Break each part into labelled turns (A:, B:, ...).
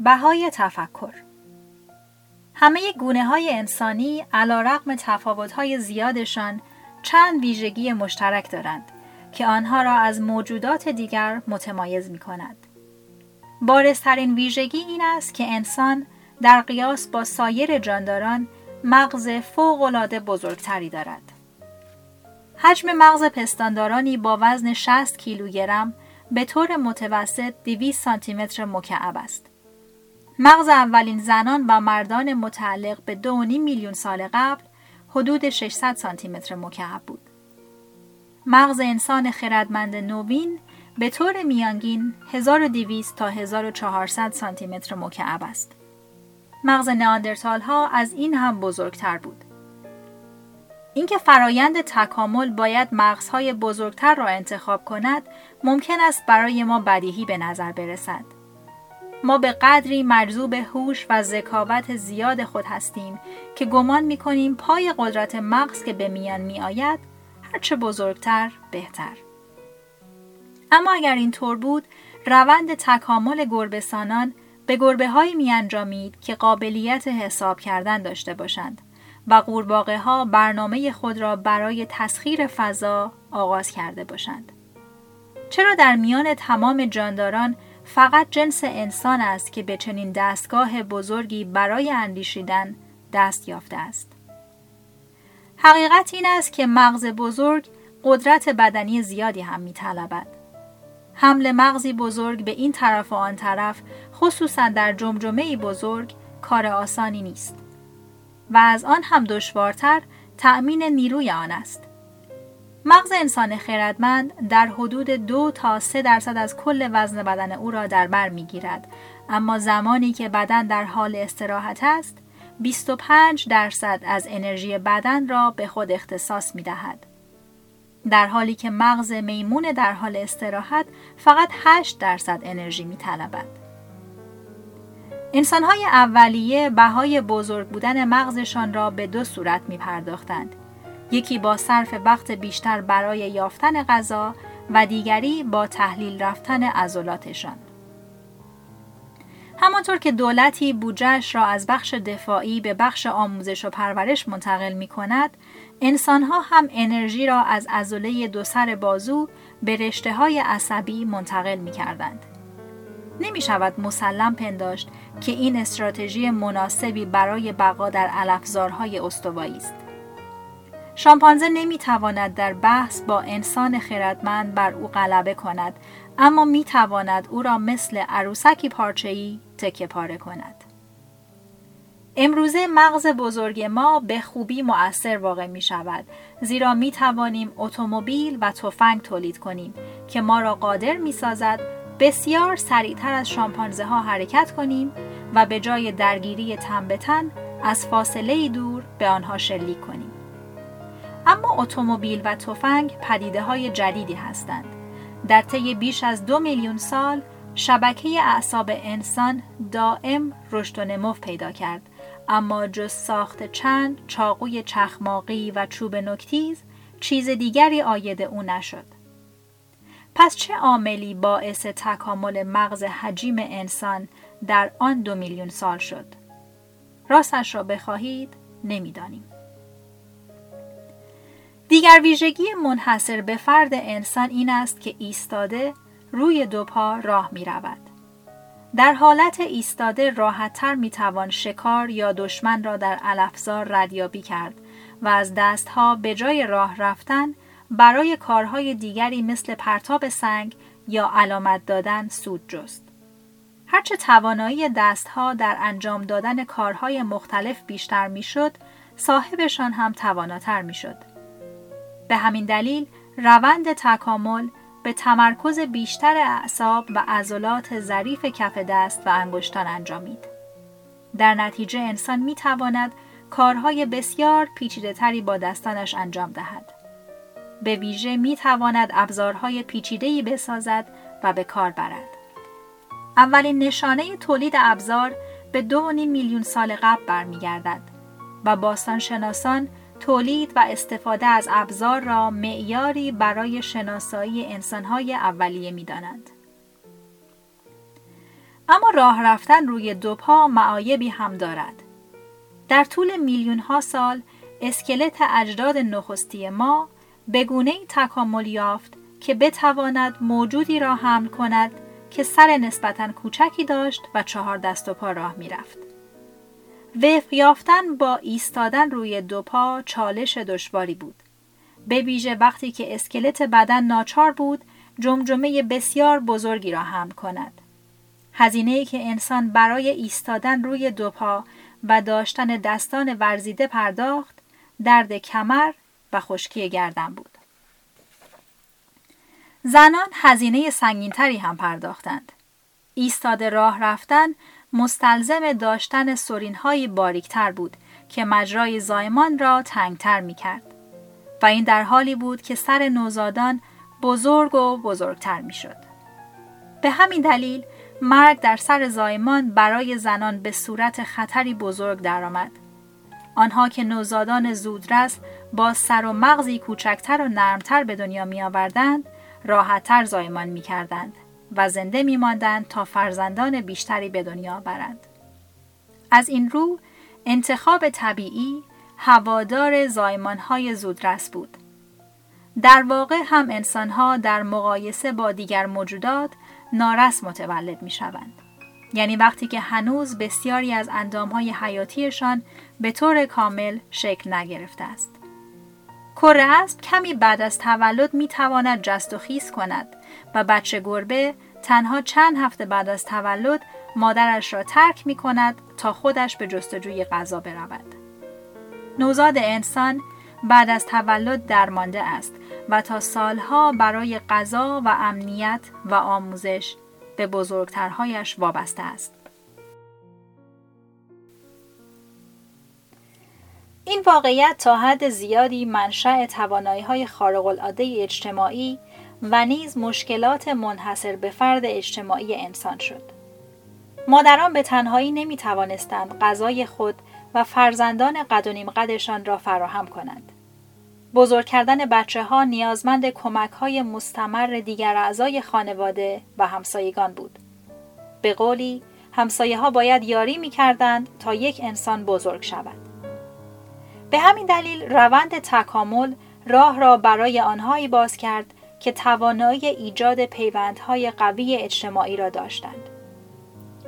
A: بهای تفکر همه گونه های انسانی علا رقم تفاوت های زیادشان چند ویژگی مشترک دارند که آنها را از موجودات دیگر متمایز می کند. بارزترین ویژگی این است که انسان در قیاس با سایر جانداران مغز فوقالعاده بزرگتری دارد. حجم مغز پستاندارانی با وزن 60 کیلوگرم به طور متوسط 200 سانتی متر مکعب است. مغز اولین زنان و مردان متعلق به 2.5 میلیون سال قبل حدود 600 سانتی متر مکعب بود. مغز انسان خردمند نوین به طور میانگین 1200 تا 1400 سانتی متر مکعب است. مغز نئاندرتال ها از این هم بزرگتر بود. اینکه فرایند تکامل باید مغزهای بزرگتر را انتخاب کند ممکن است برای ما بدیهی به نظر برسد. ما به قدری مجذوب هوش و ذکاوت زیاد خود هستیم که گمان می کنیم پای قدرت مغز که به میان می آید هرچه بزرگتر بهتر. اما اگر این طور بود روند تکامل گربسانان به گربه هایی می انجامید که قابلیت حساب کردن داشته باشند و قورباغه ها برنامه خود را برای تسخیر فضا آغاز کرده باشند. چرا در میان تمام جانداران فقط جنس انسان است که به چنین دستگاه بزرگی برای اندیشیدن دست یافته است؟ حقیقت این است که مغز بزرگ قدرت بدنی زیادی هم می طلبد. حمل مغزی بزرگ به این طرف و آن طرف خصوصا در جمجمه بزرگ کار آسانی نیست. و از آن هم دشوارتر تأمین نیروی آن است. مغز انسان خیردمند در حدود دو تا سه درصد از کل وزن بدن او را در بر می گیرد. اما زمانی که بدن در حال استراحت است 25 درصد از انرژی بدن را به خود اختصاص می دهد. در حالی که مغز میمون در حال استراحت فقط 8 درصد انرژی می طلبد. انسانهای اولیه بهای بزرگ بودن مغزشان را به دو صورت می پرداختند. یکی با صرف وقت بیشتر برای یافتن غذا و دیگری با تحلیل رفتن عضلاتشان. همانطور که دولتی بودجهش را از بخش دفاعی به بخش آموزش و پرورش منتقل می کند، انسانها هم انرژی را از عضله دو سر بازو به رشته های عصبی منتقل می کردند. نمی شود مسلم پنداشت که این استراتژی مناسبی برای بقا در علفزارهای استوایی است. شامپانزه نمی تواند در بحث با انسان خردمند بر او غلبه کند اما می تواند او را مثل عروسکی پارچه‌ای تکه پاره کند. امروزه مغز بزرگ ما به خوبی مؤثر واقع می شود زیرا می توانیم اتومبیل و تفنگ تولید کنیم که ما را قادر می سازد بسیار سریعتر از شامپانزه ها حرکت کنیم و به جای درگیری تن به تن از فاصله دور به آنها شلیک کنیم. اما اتومبیل و تفنگ پدیده های جدیدی هستند. در طی بیش از دو میلیون سال شبکه اعصاب انسان دائم رشد و نمو پیدا کرد اما جز ساخت چند چاقوی چخماقی و چوب نکتیز چیز دیگری آید او نشد. پس چه عاملی باعث تکامل مغز حجیم انسان در آن دو میلیون سال شد؟ راستش را بخواهید نمی‌دانیم. دیگر ویژگی منحصر به فرد انسان این است که ایستاده روی دو پا راه می رود. در حالت ایستاده راحتتر می توان شکار یا دشمن را در علفزار ردیابی کرد و از دستها به جای راه رفتن برای کارهای دیگری مثل پرتاب سنگ یا علامت دادن سود جست. هرچه توانایی دستها در انجام دادن کارهای مختلف بیشتر می‌شد، صاحبشان هم تواناتر می‌شد. به همین دلیل روند تکامل به تمرکز بیشتر اعصاب و عضلات ظریف کف دست و انگشتان انجامید. در نتیجه انسان می تواند کارهای بسیار پیچیده تری با دستانش انجام دهد. به ویژه می تواند ابزارهای پیچیده‌ای بسازد و به کار برد. اولین نشانه تولید ابزار به دو میلیون سال قبل برمیگردد و باستانشناسان تولید و استفاده از ابزار را معیاری برای شناسایی انسانهای اولیه می دانند. اما راه رفتن روی دو پا معایبی هم دارد. در طول میلیون ها سال اسکلت اجداد نخستی ما به گونه تکامل یافت که بتواند موجودی را حمل کند که سر نسبتا کوچکی داشت و چهار دست و پا راه می‌رفت. وفق یافتن با ایستادن روی دو پا چالش دشواری بود. به ویژه وقتی که اسکلت بدن ناچار بود جمجمه بسیار بزرگی را حمل کند. هزینه ای که انسان برای ایستادن روی دو پا و داشتن دستان ورزیده پرداخت درد کمر و خشکی گردن بود. زنان هزینه سنگینتری هم پرداختند. ایستاده راه رفتن مستلزم داشتن سرینهای باریکتر بود که مجرای زایمان را تنگتر می کرد. و این در حالی بود که سر نوزادان بزرگ و بزرگتر می شد. به همین دلیل مرگ در سر زایمان برای زنان به صورت خطری بزرگ درآمد. آنها که نوزادان زودرس با سر و مغزی کوچکتر و نرمتر به دنیا می آوردند، راحتتر زایمان می کردند و زنده می ماندند تا فرزندان بیشتری به دنیا برند. از این رو انتخاب طبیعی هوادار زایمانهای زودرس بود. در واقع هم انسانها در مقایسه با دیگر موجودات نارس متولد می شوند. یعنی وقتی که هنوز بسیاری از اندامهای حیاتیشان به طور کامل شکل نگرفته است. کره اسب کمی بعد از تولد می تواند جست و خیز کند و بچه گربه تنها چند هفته بعد از تولد مادرش را ترک می کند تا خودش به جستجوی غذا برود. نوزاد انسان بعد از تولد درمانده است و تا سالها برای غذا و امنیت و آموزش به بزرگترهایش وابسته است. این واقعیت تا حد زیادی منشأ توانایی های اجتماعی و نیز مشکلات منحصر به فرد اجتماعی انسان شد. مادران به تنهایی نمی توانستند غذای خود و فرزندان قد و نیم قدشان را فراهم کنند. بزرگ کردن بچه ها نیازمند کمک های مستمر دیگر اعضای خانواده و همسایگان بود. به قولی همسایه ها باید یاری می کردند تا یک انسان بزرگ شود. به همین دلیل روند تکامل راه را برای آنهایی باز کرد که توانایی ایجاد پیوندهای قوی اجتماعی را داشتند.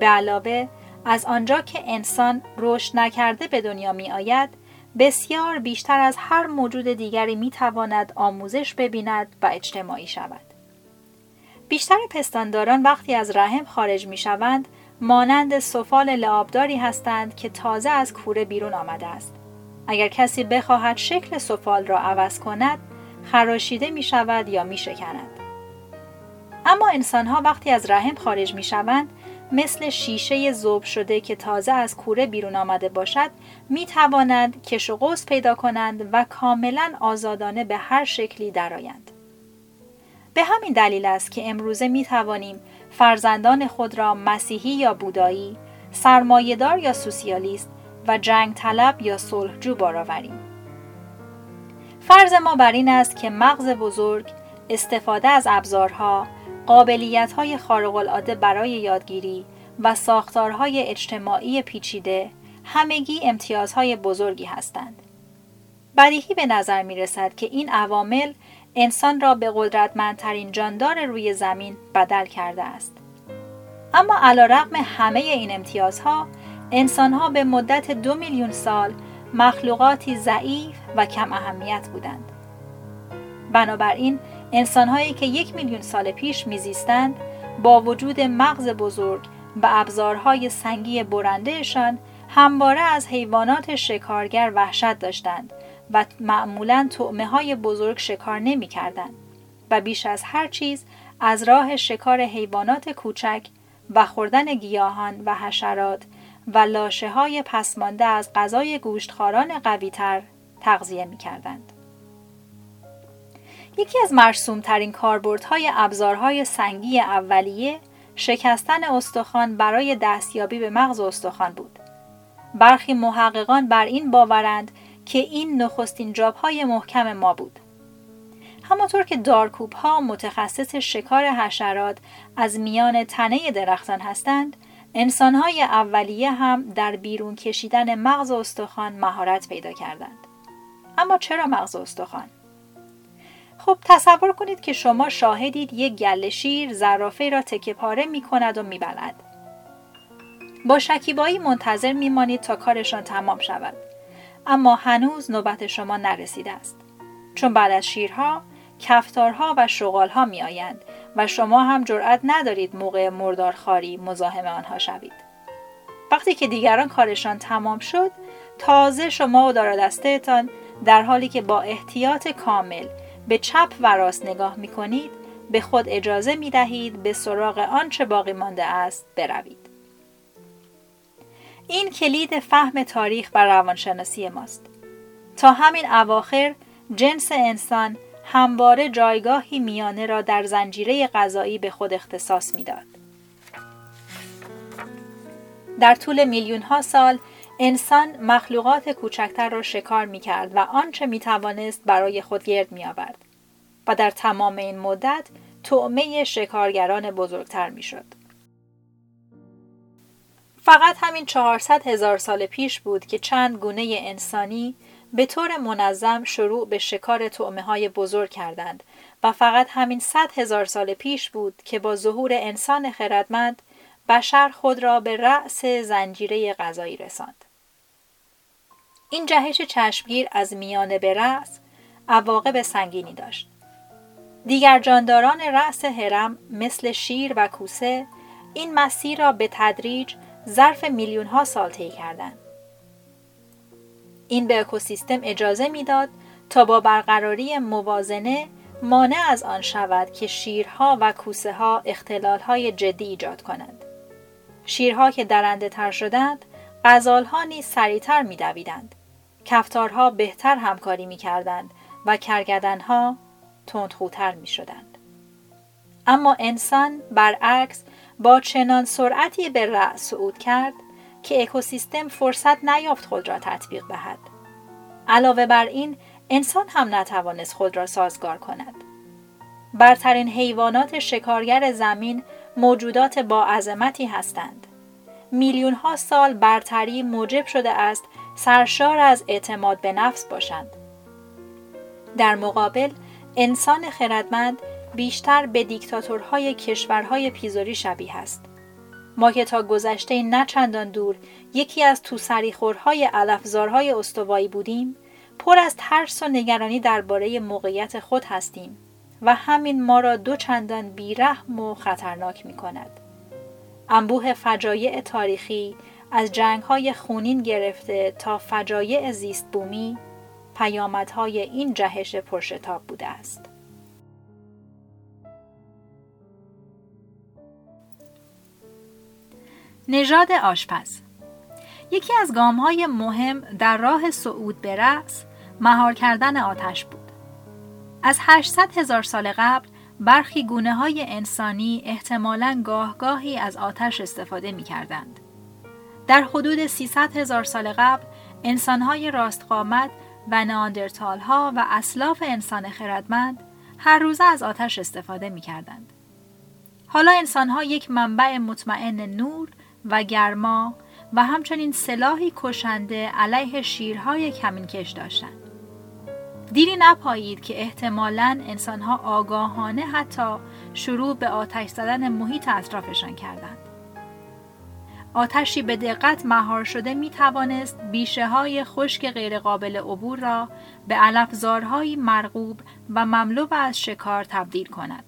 A: به علاوه از آنجا که انسان رشد نکرده به دنیا می آید، بسیار بیشتر از هر موجود دیگری می تواند آموزش ببیند و اجتماعی شود. بیشتر پستانداران وقتی از رحم خارج می شوند مانند سفال لعابداری هستند که تازه از کوره بیرون آمده است. اگر کسی بخواهد شکل سفال را عوض کند خراشیده می شود یا می شکند. اما انسان ها وقتی از رحم خارج می شوند مثل شیشه زوب شده که تازه از کوره بیرون آمده باشد می توانند کش و قوس پیدا کنند و کاملا آزادانه به هر شکلی درآیند. به همین دلیل است که امروزه می توانیم فرزندان خود را مسیحی یا بودایی، سرمایهدار یا سوسیالیست و جنگ طلب یا صلحجو بارآوریم. فرض ما بر این است که مغز بزرگ استفاده از ابزارها قابلیت های خارق العاده برای یادگیری و ساختارهای اجتماعی پیچیده همگی امتیازهای بزرگی هستند. بدیهی به نظر می رسد که این عوامل انسان را به قدرتمندترین جاندار روی زمین بدل کرده است. اما علا رقم همه این امتیازها انسانها به مدت دو میلیون سال مخلوقاتی ضعیف و کم اهمیت بودند. بنابراین انسانهایی که یک میلیون سال پیش میزیستند با وجود مغز بزرگ و ابزارهای سنگی برندهشان همواره از حیوانات شکارگر وحشت داشتند و معمولا تعمه های بزرگ شکار نمی کردند و بیش از هر چیز از راه شکار حیوانات کوچک و خوردن گیاهان و حشرات و لاشه های پسمانده از غذای گوشتخاران قویتر تغذیه می کردند. یکی از مرسوم ترین کاربردهای ابزارهای سنگی اولیه شکستن استخوان برای دستیابی به مغز استخوان بود. برخی محققان بر این باورند که این نخستین جابهای محکم ما بود. همانطور که دارکوب ها متخصص شکار حشرات از میان تنه درختان هستند، انسانهای اولیه هم در بیرون کشیدن مغز استخوان مهارت پیدا کردند. اما چرا مغز استخوان؟ خب تصور کنید که شما شاهدید یک گل شیر زرافه را تکه پاره می کند و می بلد. با شکیبایی منتظر می مانید تا کارشان تمام شود. اما هنوز نوبت شما نرسیده است. چون بعد از شیرها کفتارها و شغالها می آیند و شما هم جرأت ندارید موقع مردارخاری مزاحم آنها شوید. وقتی که دیگران کارشان تمام شد تازه شما و دستهتان در حالی که با احتیاط کامل به چپ و راست نگاه می کنید به خود اجازه می دهید به سراغ آنچه باقی مانده است بروید. این کلید فهم تاریخ و روانشناسی ماست. تا همین اواخر جنس انسان همواره جایگاهی میانه را در زنجیره غذایی به خود اختصاص می‌داد. در طول میلیون ها سال انسان مخلوقات کوچکتر را شکار می کرد و آنچه می توانست برای خود گرد می آورد و در تمام این مدت تعمه شکارگران بزرگتر می شد. فقط همین 400 هزار سال پیش بود که چند گونه انسانی به طور منظم شروع به شکار تعمه های بزرگ کردند و فقط همین 100 هزار سال پیش بود که با ظهور انسان خردمند بشر خود را به رأس زنجیره غذایی رساند. این جهش چشمگیر از میانه به رأس عواقب سنگینی داشت. دیگر جانداران رأس هرم مثل شیر و کوسه این مسیر را به تدریج ظرف میلیون ها سال طی کردند. این به اکوسیستم اجازه می‌داد تا با برقراری موازنه مانع از آن شود که شیرها و کوسه ها اختلال های جدی ایجاد کنند. شیرها که درنده تر شدند، غزال ها نیز سریعتر می دویدند. کفتارها بهتر همکاری می کردند و کرگدنها تندخوتر می شدند. اما انسان برعکس با چنان سرعتی به رأس صعود کرد که اکوسیستم فرصت نیافت خود را تطبیق دهد. علاوه بر این انسان هم نتوانست خود را سازگار کند. برترین حیوانات شکارگر زمین موجودات با عظمتی هستند. میلیون ها سال برتری موجب شده است سرشار از اعتماد به نفس باشند. در مقابل انسان خردمند بیشتر به دیکتاتورهای کشورهای پیزوری شبیه است. ما که تا گذشته نه چندان دور یکی از تو سریخورهای علفزارهای استوایی بودیم پر از ترس و نگرانی درباره موقعیت خود هستیم و همین ما را دو چندان بیرحم و خطرناک می کند. انبوه فجایع تاریخی از جنگهای خونین گرفته تا فجایع زیست بومی پیامدهای این جهش پرشتاب بوده است. نژاد آشپز یکی از گام های مهم در راه صعود به رأس مهار کردن آتش بود. از 800 هزار سال قبل برخی گونه های انسانی احتمالاً گاهگاهی از آتش استفاده می کردند. در حدود 300 هزار سال قبل انسانهای راستقامت و ناندرتال ها و اسلاف انسان خردمند هر روزه از آتش استفاده می کردند. حالا انسانها یک منبع مطمئن نور و گرما و همچنین سلاحی کشنده علیه شیرهای کمینکش داشتند. دیری نپایید که احتمالا انسانها آگاهانه حتی شروع به آتش زدن محیط اطرافشان کردند. آتشی به دقت مهار شده می توانست بیشه های خشک غیرقابل عبور را به علفزارهایی مرغوب و مملو از شکار تبدیل کند.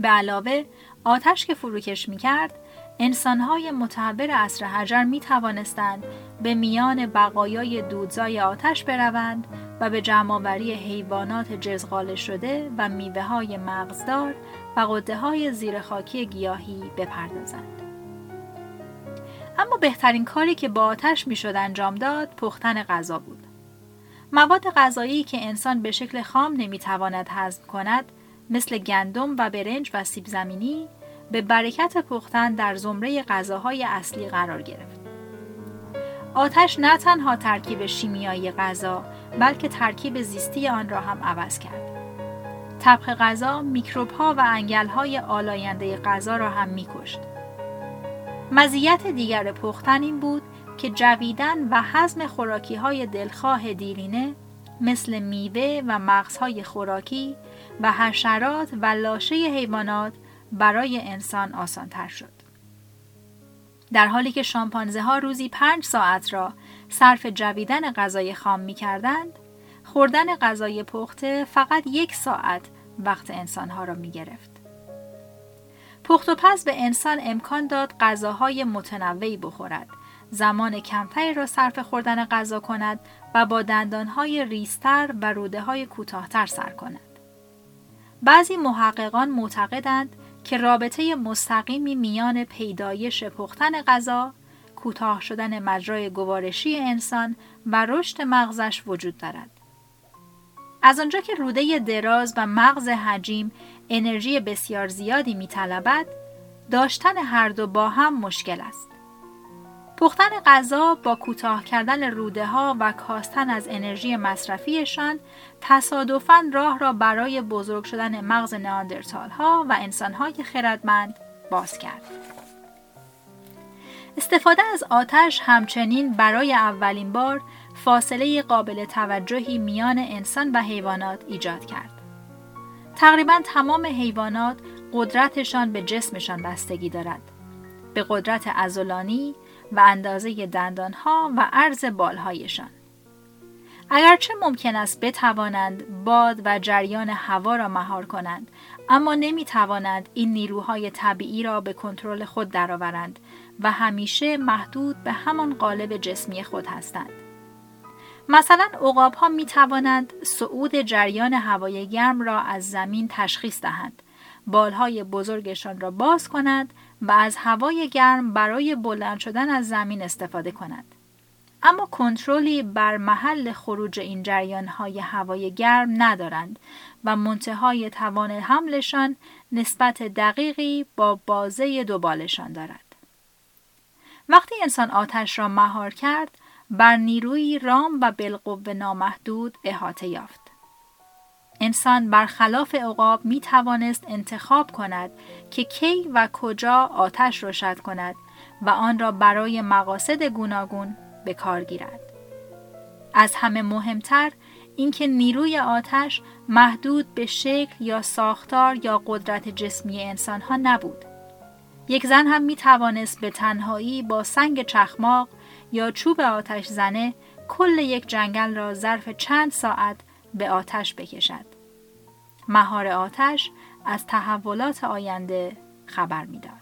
A: به علاوه آتش که فروکش می کرد انسانهای متحور عصر حجر می توانستند به میان بقایای دودزای آتش بروند و به جمعآوری حیوانات جزغاله شده و میوه های مغزدار و قده های زیرخاکی گیاهی بپردازند. اما بهترین کاری که با آتش می‌شد انجام داد پختن غذا بود. مواد غذایی که انسان به شکل خام نمی‌تواند هضم کند مثل گندم و برنج و سیب زمینی به برکت پختن در زمره غذاهای اصلی قرار گرفت. آتش نه تنها ترکیب شیمیایی غذا بلکه ترکیب زیستی آن را هم عوض کرد. طبخ غذا میکروب ها و انگل های آلاینده غذا را هم میکشت. مزیت دیگر پختن این بود که جویدن و هضم خوراکی های دلخواه دیرینه مثل میوه و مغزهای خوراکی و حشرات و لاشه حیوانات برای انسان آسانتر شد. در حالی که شامپانزه ها روزی پنج ساعت را صرف جویدن غذای خام می کردند، خوردن غذای پخته فقط یک ساعت وقت انسانها را می گرفت. پخت و پس به انسان امکان داد غذاهای متنوعی بخورد زمان کمتری را صرف خوردن غذا کند و با دندانهای ریستر و روده های کوتاهتر سر کند. بعضی محققان معتقدند که رابطه مستقیمی میان پیدایش پختن غذا، کوتاه شدن مجرای گوارشی انسان و رشد مغزش وجود دارد. از آنجا که روده دراز و مغز حجیم انرژی بسیار زیادی میطلبد، داشتن هر دو با هم مشکل است. پختن غذا با کوتاه کردن روده ها و کاستن از انرژی مصرفیشان تصادفاً راه را برای بزرگ شدن مغز ناندرتال ها و انسان های خردمند باز کرد. استفاده از آتش همچنین برای اولین بار فاصله قابل توجهی میان انسان و حیوانات ایجاد کرد. تقریبا تمام حیوانات قدرتشان به جسمشان بستگی دارد. به قدرت ازولانی و اندازه دندانها و عرض بالهایشان. اگرچه ممکن است بتوانند باد و جریان هوا را مهار کنند اما نمی توانند این نیروهای طبیعی را به کنترل خود درآورند و همیشه محدود به همان قالب جسمی خود هستند. مثلا اقاب ها می توانند صعود جریان هوای گرم را از زمین تشخیص دهند. بالهای بزرگشان را باز کنند و از هوای گرم برای بلند شدن از زمین استفاده کنند. اما کنترلی بر محل خروج این جریان های هوای گرم ندارند و منتهای توان حملشان نسبت دقیقی با بازه دوبالشان دارد. وقتی انسان آتش را مهار کرد، بر نیروی رام و بالقوه نامحدود احاطه یافت. انسان برخلاف عقاب می توانست انتخاب کند که کی و کجا آتش روشد کند و آن را برای مقاصد گوناگون به کار گیرد. از همه مهمتر اینکه نیروی آتش محدود به شکل یا ساختار یا قدرت جسمی انسان ها نبود. یک زن هم می توانست به تنهایی با سنگ چخماق یا چوب آتش زنه کل یک جنگل را ظرف چند ساعت به آتش بکشد. مهار آتش از تحولات آینده خبر می‌داد.